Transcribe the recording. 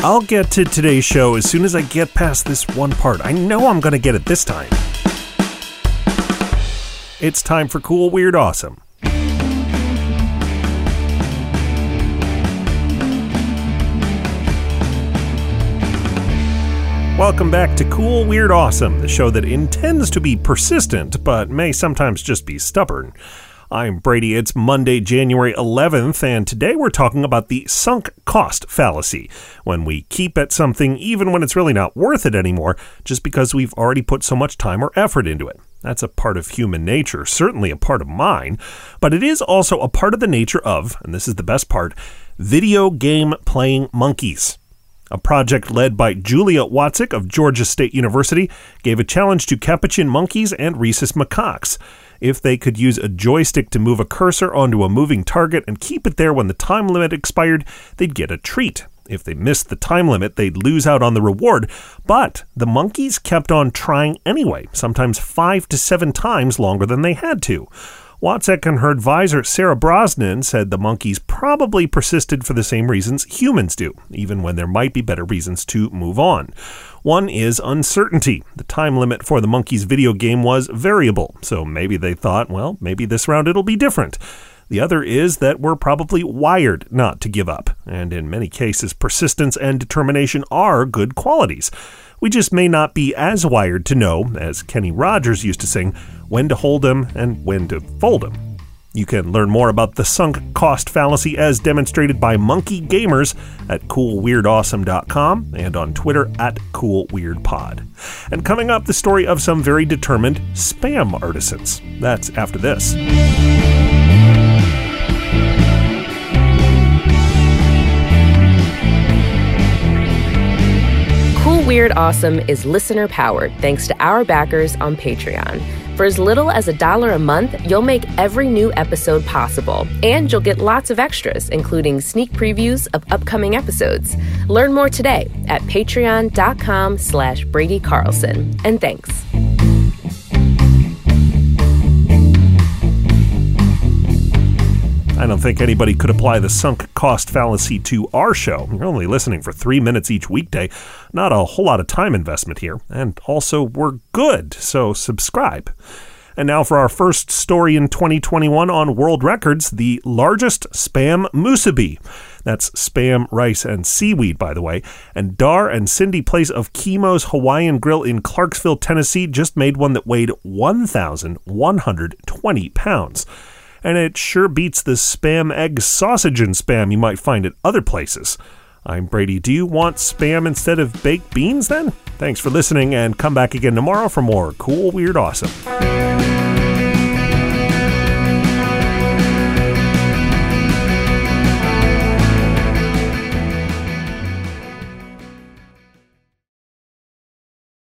I'll get to today's show as soon as I get past this one part. I know I'm going to get it this time. It's time for Cool, Weird, Awesome. Welcome back to Cool, Weird, Awesome, the show that intends to be persistent, but may sometimes just be stubborn. I'm Brady. It's Monday, January 11th, and today we're talking about the sunk cost fallacy. When we keep at something even when it's really not worth it anymore, just because we've already put so much time or effort into it. That's a part of human nature, certainly a part of mine, but it is also a part of the nature of, and this is the best part, video game playing monkeys. A project led by Julia Watzek of Georgia State University gave a challenge to capuchin monkeys and rhesus macaques. If they could use a joystick to move a cursor onto a moving target and keep it there when the time limit expired, they'd get a treat. If they missed the time limit, they'd lose out on the reward. But the monkeys kept on trying anyway, sometimes five to seven times longer than they had to. Watzek and her advisor, Sarah Brosnan, said the monkeys probably persisted for the same reasons humans do, even when there might be better reasons to move on. One is uncertainty. The time limit for the monkeys video game was variable, so maybe they thought, well, maybe this round it'll be different. The other is that we're probably wired not to give up, and in many cases, persistence and determination are good qualities. We just may not be as wired to know, as Kenny Rogers used to sing, when to hold 'em and when to fold 'em. You can learn more about the sunk cost fallacy as demonstrated by Monkey Gamers at coolweirdawesome.com and on Twitter at coolweirdpod. And coming up, the story of some very determined spam artisans. That's after this. Weird Awesome is listener powered thanks to our backers on Patreon. For as little as a dollar a month, you'll make every new episode possible, and you'll get lots of extras, including sneak previews of upcoming episodes. Learn more today at patreon.com slash Brady Carlson. And thanks. Don't think anybody could apply the sunk cost fallacy to our show. You're only listening for three minutes each weekday. Not a whole lot of time investment here. And also, we're good, so subscribe. And now for our first story in 2021 on world records the largest spam musubi. That's spam, rice, and seaweed, by the way. And Dar and Cindy Place of Chemo's Hawaiian Grill in Clarksville, Tennessee just made one that weighed 1,120 pounds and it sure beats the spam egg sausage and spam you might find at other places. I'm Brady. Do you want spam instead of baked beans then? Thanks for listening and come back again tomorrow for more cool, weird, awesome.